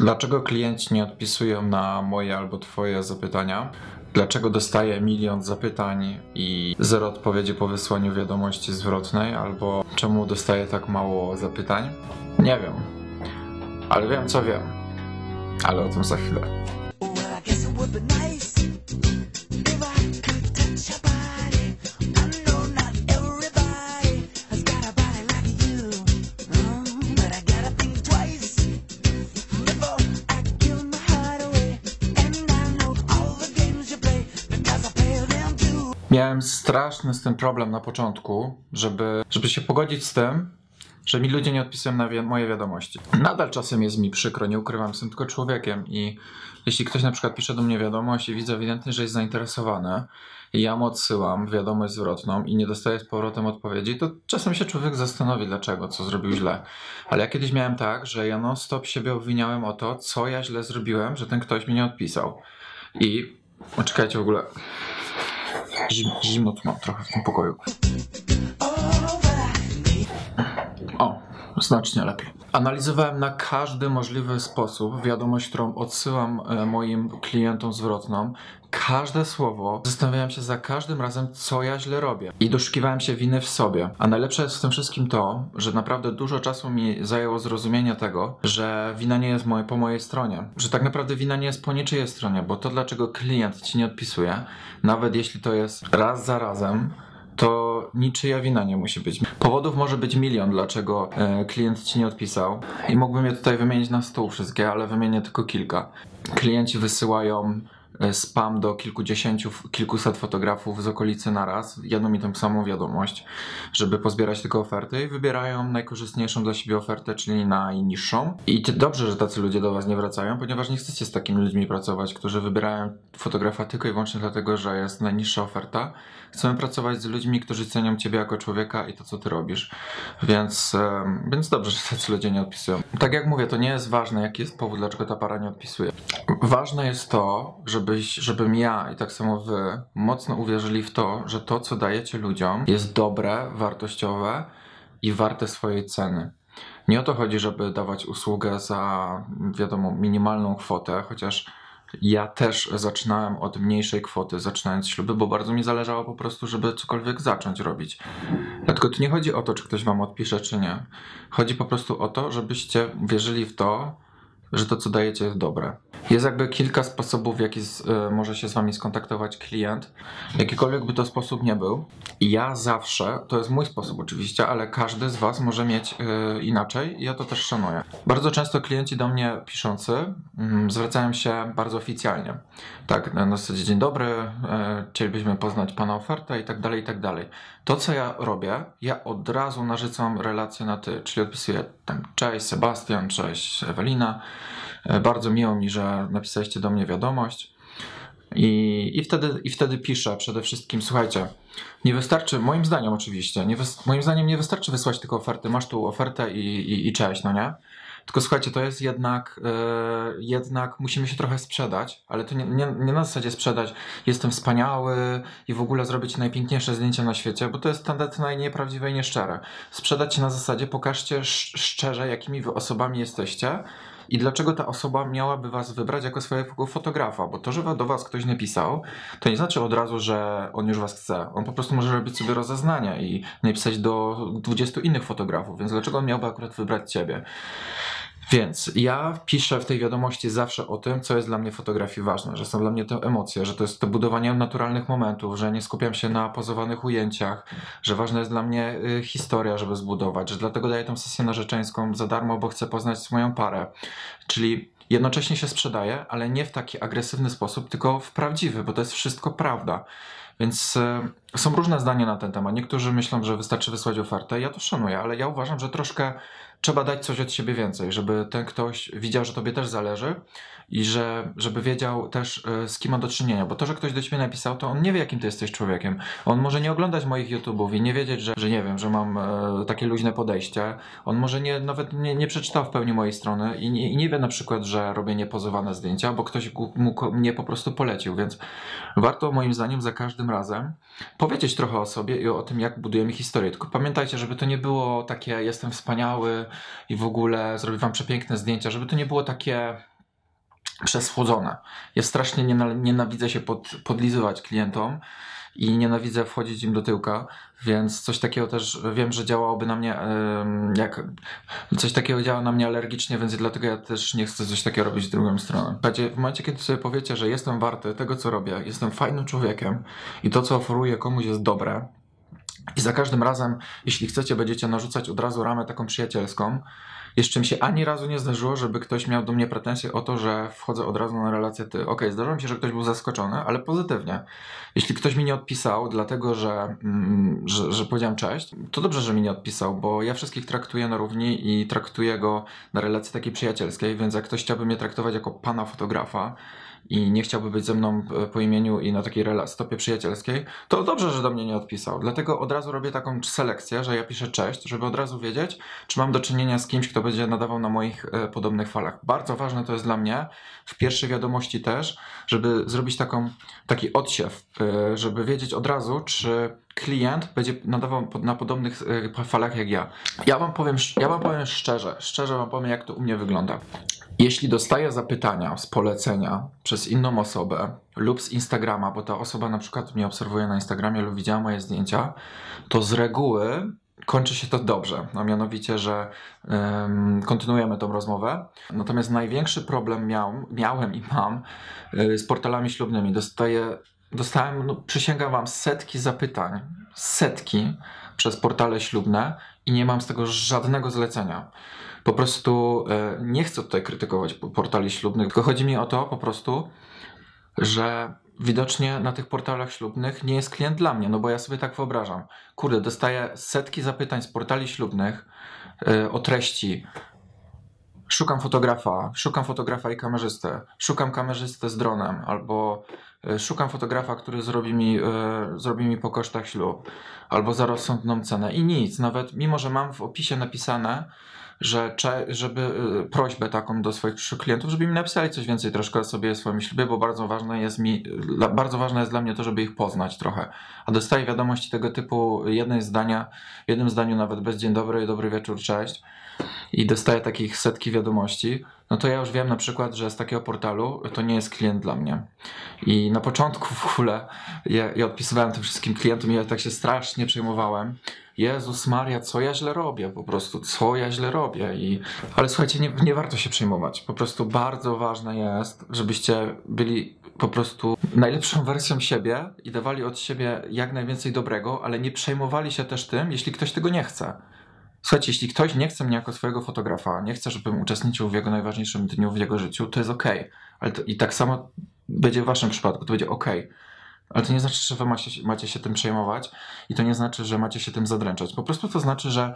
Dlaczego klienci nie odpisują na moje albo Twoje zapytania? Dlaczego dostaję milion zapytań i zero odpowiedzi po wysłaniu wiadomości zwrotnej? Albo czemu dostaję tak mało zapytań? Nie wiem. Ale wiem, co wiem. Ale o tym za chwilę. Well, Miałem straszny z tym problem na początku, żeby, żeby się pogodzić z tym, że mi ludzie nie odpisują na wi- moje wiadomości. Nadal czasem jest mi przykro, nie ukrywam, jestem tylko człowiekiem i jeśli ktoś na przykład pisze do mnie wiadomość i widzę ewidentnie, że jest zainteresowany i ja mu odsyłam wiadomość zwrotną i nie dostaję z powrotem odpowiedzi, to czasem się człowiek zastanowi dlaczego, co zrobił źle. Ale ja kiedyś miałem tak, że ja non stop siebie obwiniałem o to, co ja źle zrobiłem, że ten ktoś mi nie odpisał. I... Poczekajcie w ogóle. Zim, zimno tu mam trochę w tym pokoju. O, znacznie lepiej. Analizowałem na każdy możliwy sposób wiadomość, którą odsyłam e, moim klientom zwrotną. Każde słowo, zastanawiałem się za każdym razem, co ja źle robię. I doszukiwałem się winy w sobie. A najlepsze jest w tym wszystkim to, że naprawdę dużo czasu mi zajęło zrozumienie tego, że wina nie jest moje, po mojej stronie. Że tak naprawdę wina nie jest po niczyjej stronie, bo to, dlaczego klient ci nie odpisuje, nawet jeśli to jest raz za razem, to niczyja wina nie musi być. Powodów może być milion, dlaczego e, klient ci nie odpisał. I mógłbym je tutaj wymienić na stół wszystkie, ale wymienię tylko kilka. Klienci wysyłają spam do kilkudziesięciu, kilkuset fotografów z okolicy naraz, jedną i tą samą wiadomość, żeby pozbierać tylko oferty i wybierają najkorzystniejszą dla siebie ofertę, czyli najniższą. I dobrze, że tacy ludzie do was nie wracają, ponieważ nie chcecie z takimi ludźmi pracować, którzy wybierają fotografa tylko i wyłącznie dlatego, że jest najniższa oferta. Chcemy pracować z ludźmi, którzy cenią ciebie jako człowieka i to, co ty robisz. Więc, więc dobrze, że tacy ludzie nie odpisują. Tak jak mówię, to nie jest ważne, jaki jest powód, dlaczego ta para nie odpisuje. Ważne jest to, żebyś, żebym ja i tak samo wy mocno uwierzyli w to, że to, co dajecie ludziom, jest dobre, wartościowe i warte swojej ceny. Nie o to chodzi, żeby dawać usługę za, wiadomo, minimalną kwotę, chociaż ja też zaczynałem od mniejszej kwoty, zaczynając śluby, bo bardzo mi zależało po prostu, żeby cokolwiek zacząć robić. Dlatego tu nie chodzi o to, czy ktoś wam odpisze, czy nie. Chodzi po prostu o to, żebyście wierzyli w to, że to, co dajecie, jest dobre. Jest jakby kilka sposobów, w jaki z, y, może się z wami skontaktować klient. Jakikolwiek by to sposób nie był. Ja zawsze, to jest mój sposób oczywiście, ale każdy z was może mieć y, inaczej i ja to też szanuję. Bardzo często klienci do mnie piszący mm, zwracają się bardzo oficjalnie. Tak, na zasadzie dzień dobry, y, chcielibyśmy poznać pana ofertę i tak dalej, i tak dalej. To, co ja robię, ja od razu narzucam relację na ty, czyli odpisuję tam cześć Sebastian, cześć Ewelina. E, Bardzo miło mi, że napisaliście do mnie wiadomość. I, i, wtedy, I wtedy piszę przede wszystkim, słuchajcie, nie wystarczy, moim zdaniem oczywiście, nie wys, moim zdaniem nie wystarczy wysłać tylko oferty, masz tu ofertę i, i, i cześć, no nie? Tylko słuchajcie, to jest jednak, e, jednak musimy się trochę sprzedać, ale to nie, nie, nie na zasadzie sprzedać, jestem wspaniały i w ogóle zrobić najpiękniejsze zdjęcia na świecie, bo to jest tandetne i nieprawdziwe i nieszczere. Sprzedać się na zasadzie, pokażcie sz- szczerze, jakimi wy osobami jesteście, i dlaczego ta osoba miałaby was wybrać jako swojego fotografa? Bo to, że do was ktoś napisał, to nie znaczy od razu, że on już was chce. On po prostu może robić sobie rozeznania i napisać do 20 innych fotografów, więc dlaczego on miałby akurat wybrać ciebie? Więc ja piszę w tej wiadomości zawsze o tym, co jest dla mnie w fotografii ważne, że są dla mnie te emocje, że to jest to budowanie naturalnych momentów, że nie skupiam się na pozowanych ujęciach, że ważna jest dla mnie y, historia, żeby zbudować, że dlatego daję tą sesję narzeczeńską za darmo, bo chcę poznać moją parę. Czyli jednocześnie się sprzedaję, ale nie w taki agresywny sposób, tylko w prawdziwy, bo to jest wszystko prawda. Więc e, są różne zdania na ten temat. Niektórzy myślą, że wystarczy wysłać ofertę. Ja to szanuję, ale ja uważam, że troszkę trzeba dać coś od siebie więcej, żeby ten ktoś widział, że tobie też zależy i że, żeby wiedział też e, z kim ma do czynienia. Bo to, że ktoś do ciebie napisał, to on nie wie, jakim ty jesteś człowiekiem. On może nie oglądać moich YouTube'ów i nie wiedzieć, że, że nie wiem, że mam e, takie luźne podejście. On może nie, nawet nie, nie przeczytał w pełni mojej strony i nie, i nie wie na przykład, że robię niepozowane zdjęcia, bo ktoś mu mnie po prostu polecił, więc warto moim zdaniem za każdym razem powiedzieć trochę o sobie i o tym, jak budujemy historię. Tylko pamiętajcie, żeby to nie było takie jestem wspaniały i w ogóle zrobię wam przepiękne zdjęcia, żeby to nie było takie przesłodzone. Ja strasznie niena- nienawidzę się pod, podlizywać klientom i nienawidzę wchodzić im do tyłka, więc coś takiego też wiem, że działałoby na mnie jak coś takiego działa na mnie alergicznie, więc dlatego ja też nie chcę coś takiego robić w drugą. Słuchajcie, w momencie, kiedy sobie powiecie, że jestem warty tego, co robię, jestem fajnym człowiekiem i to, co oferuję komuś jest dobre, i za każdym razem, jeśli chcecie, będziecie narzucać od razu ramę taką przyjacielską. Jeszcze mi się ani razu nie zdarzyło, żeby ktoś miał do mnie pretensje o to, że wchodzę od razu na relację ty. Okej, zdarzyło mi się, że ktoś był zaskoczony, ale pozytywnie. Jeśli ktoś mi nie odpisał, dlatego że, mm, że, że powiedziałem cześć, to dobrze, że mi nie odpisał, bo ja wszystkich traktuję na równi i traktuję go na relacji takiej przyjacielskiej, więc jak ktoś chciałby mnie traktować jako pana fotografa, i nie chciałby być ze mną e, po imieniu i na takiej stopie przyjacielskiej, to dobrze, że do mnie nie odpisał. Dlatego od razu robię taką selekcję, że ja piszę cześć, żeby od razu wiedzieć, czy mam do czynienia z kimś, kto będzie nadawał na moich e, podobnych falach. Bardzo ważne to jest dla mnie, w pierwszej wiadomości też, żeby zrobić taką, taki odsiew, e, żeby wiedzieć od razu, czy klient będzie nadawał na podobnych e, falach jak ja. Ja wam powiem, ja wam powiem szczerze, szczerze wam powiem, jak to u mnie wygląda. Jeśli dostaję zapytania z polecenia przez inną osobę lub z Instagrama, bo ta osoba na przykład mnie obserwuje na Instagramie lub widziała moje zdjęcia, to z reguły kończy się to dobrze. A mianowicie, że em, kontynuujemy tą rozmowę. Natomiast największy problem miał, miałem i mam y, z portalami ślubnymi. Dostaję, dostałem, no, przysięgam wam, setki zapytań, setki przez portale ślubne i nie mam z tego żadnego zlecenia. Po prostu e, nie chcę tutaj krytykować po- portali ślubnych, tylko chodzi mi o to po prostu, że widocznie na tych portalach ślubnych nie jest klient dla mnie, no bo ja sobie tak wyobrażam. Kurde, dostaję setki zapytań z portali ślubnych e, o treści. Szukam fotografa, szukam fotografa i kamerzystę, szukam kamerzystę z dronem, albo e, szukam fotografa, który zrobi mi, e, zrobi mi po kosztach ślub, albo za rozsądną cenę i nic. Nawet mimo, że mam w opisie napisane, że żeby y, prośbę taką do swoich przyszłych klientów, żeby mi napisali coś więcej troszkę o sobie o swoim ślubie, bo bardzo ważne jest mi, dla- bardzo ważne jest dla mnie to, żeby ich poznać trochę. A dostaję wiadomości tego typu jednej zdania, jednym zdaniu nawet bez dzień dobry, dobry wieczór, cześć i dostaję takich setki wiadomości, no to ja już wiem na przykład, że z takiego portalu to nie jest klient dla mnie. I na początku w ogóle ja, ja odpisywałem tym wszystkim klientom i ja tak się strasznie przejmowałem. Jezus Maria, co ja źle robię, po prostu, co ja źle robię. I... Ale słuchajcie, nie, nie warto się przejmować. Po prostu bardzo ważne jest, żebyście byli po prostu najlepszą wersją siebie i dawali od siebie jak najwięcej dobrego, ale nie przejmowali się też tym, jeśli ktoś tego nie chce. Słuchajcie, jeśli ktoś nie chce mnie jako swojego fotografa, nie chce, żebym uczestniczył w jego najważniejszym dniu w jego życiu, to jest okej. Ale I tak samo będzie w waszym przypadku, to będzie okej. Ale to nie znaczy, że wy macie, macie się tym przejmować i to nie znaczy, że macie się tym zadręczać. Po prostu to znaczy, że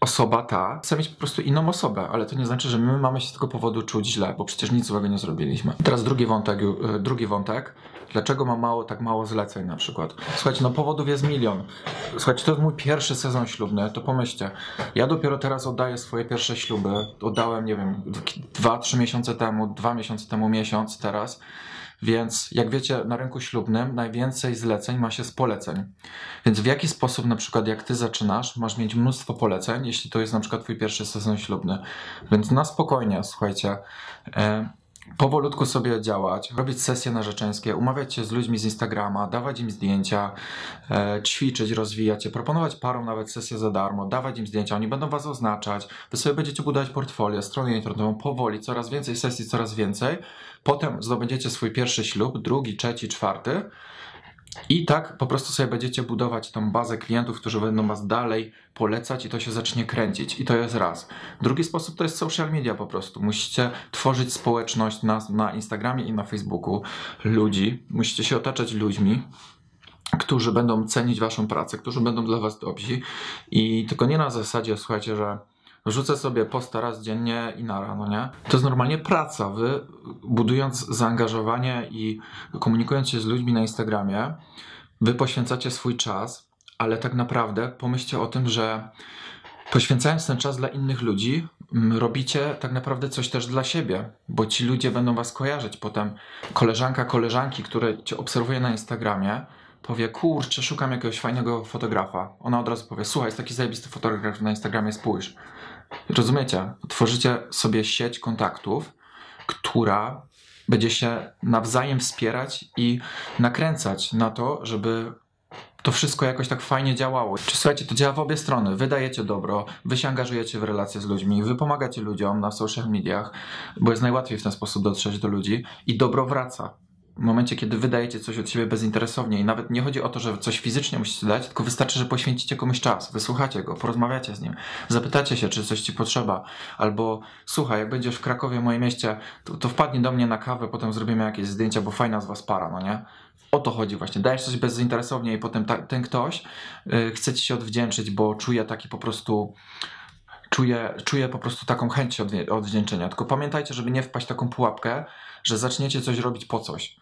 osoba ta chce mieć po prostu inną osobę, ale to nie znaczy, że my mamy się z tego powodu czuć źle, bo przecież nic złego nie zrobiliśmy. Teraz drugi wątek, e, drugi wątek. Dlaczego mam mało, tak mało zleceń na przykład? Słuchajcie, no powodów jest milion. Słuchajcie, to jest mój pierwszy sezon ślubny, to pomyślcie. Ja dopiero teraz oddaję swoje pierwsze śluby. Oddałem, nie wiem, dwa, trzy miesiące temu, dwa miesiące temu, miesiąc teraz. Więc jak wiecie, na rynku ślubnym najwięcej zleceń ma się z poleceń. Więc w jaki sposób, na przykład, jak ty zaczynasz, masz mieć mnóstwo poleceń, jeśli to jest na przykład twój pierwszy sezon ślubny. Więc na spokojnie, słuchajcie. E, powolutku sobie działać, robić sesje narzeczeńskie, umawiać się z ludźmi z Instagrama, dawać im zdjęcia, e, ćwiczyć, rozwijać się, proponować parom nawet sesję za darmo, dawać im zdjęcia, oni będą was oznaczać, wy sobie będziecie budować portfolio, stronę internetową, powoli, coraz więcej sesji, coraz więcej. Potem zdobędziecie swój pierwszy ślub, drugi, trzeci, czwarty. I tak po prostu sobie będziecie budować tą bazę klientów, którzy będą was dalej polecać i to się zacznie kręcić. I to jest raz. Drugi sposób to jest social media po prostu. Musicie tworzyć społeczność na, na Instagramie i na Facebooku ludzi. Musicie się otaczać ludźmi, którzy będą cenić waszą pracę, którzy będą dla was dobrzy. I tylko nie na zasadzie, słuchajcie, że rzucę sobie posta raz dziennie i na rano, nie? To jest normalnie praca. Wy budując zaangażowanie i komunikując się z ludźmi na Instagramie, wy poświęcacie swój czas, ale tak naprawdę pomyślcie o tym, że poświęcając ten czas dla innych ludzi, mm, robicie tak naprawdę coś też dla siebie, bo ci ludzie będą was kojarzyć. Potem koleżanka, koleżanki, które cię obserwuje na Instagramie, powie, kurczę, szukam jakiegoś fajnego fotografa. Ona od razu powie, słuchaj, jest taki zajebisty fotograf na Instagramie, spójrz. Rozumiecie? Tworzycie sobie sieć kontaktów, która będzie się nawzajem wspierać i nakręcać na to, żeby to wszystko jakoś tak fajnie działało. Czy słuchajcie, to działa w obie strony. Wy dajecie dobro, wy się angażujecie w relacje z ludźmi, wy pomagacie ludziom na social mediach, bo jest najłatwiej w ten sposób dotrzeć do ludzi i dobro wraca. W momencie, kiedy wydajecie coś od siebie bezinteresownie i nawet nie chodzi o to, że coś fizycznie musicie dać, tylko wystarczy, że poświęcicie komuś czas, wysłuchacie go, porozmawiacie z nim, zapytacie się, czy coś ci potrzeba, albo słuchaj, jak będziesz w Krakowie, moim mieście, to, to wpadnij do mnie na kawę, potem zrobimy jakieś zdjęcia, bo fajna z was para, no nie? O to chodzi właśnie. Dajesz coś bezinteresownie i potem ta, ten ktoś y, chce ci się odwdzięczyć, bo czuje taki po prostu czuję, czuję po prostu taką chęć odwdzięczenia. Tylko pamiętajcie, żeby nie wpaść w taką pułapkę, że zaczniecie coś robić po coś.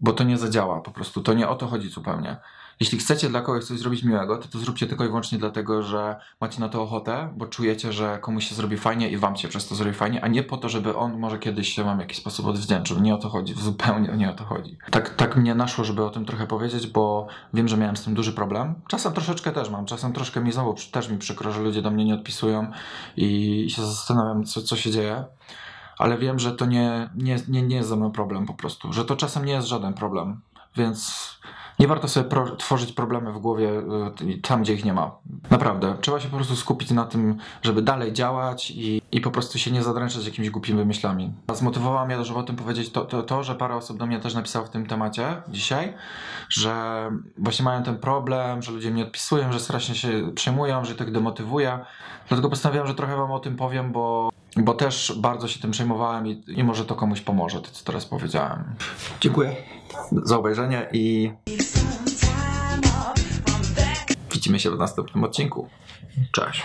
Bo to nie zadziała po prostu. To nie o to chodzi zupełnie. Jeśli chcecie dla kogoś coś zrobić miłego, to to zróbcie tylko i wyłącznie dlatego, że macie na to ochotę, bo czujecie, że komuś się zrobi fajnie i wam się przez to zrobi fajnie, a nie po to, żeby on może kiedyś się wam w jakiś sposób odwdzięczył. Nie o to chodzi, zupełnie nie o to chodzi. Tak, tak mnie naszło, żeby o tym trochę powiedzieć, bo wiem, że miałem z tym duży problem. Czasem troszeczkę też mam, czasem troszkę mi znowu też mi przykro, że ludzie do mnie nie odpisują i się zastanawiam, co, co się dzieje. Ale wiem, że to nie, nie, nie, nie jest ze mną problem po prostu, że to czasem nie jest żaden problem, więc nie warto sobie pro, tworzyć problemy w głowie y, tam, gdzie ich nie ma. Naprawdę. Trzeba się po prostu skupić na tym, żeby dalej działać i, i po prostu się nie zadręczać jakimiś głupimi myślami. Zmotywowała mnie, żeby o tym powiedzieć, to, to, to, że parę osób do mnie też napisało w tym temacie dzisiaj, że właśnie mają ten problem, że ludzie mnie odpisują, że strasznie się przejmują, że tak demotywuje. Dlatego postanowiłem, że trochę wam o tym powiem, bo, bo też bardzo się tym przejmowałem i, i może to komuś pomoże, to co teraz powiedziałem. Dziękuję za obejrzenie i widzimy się w następnym odcinku. Cześć.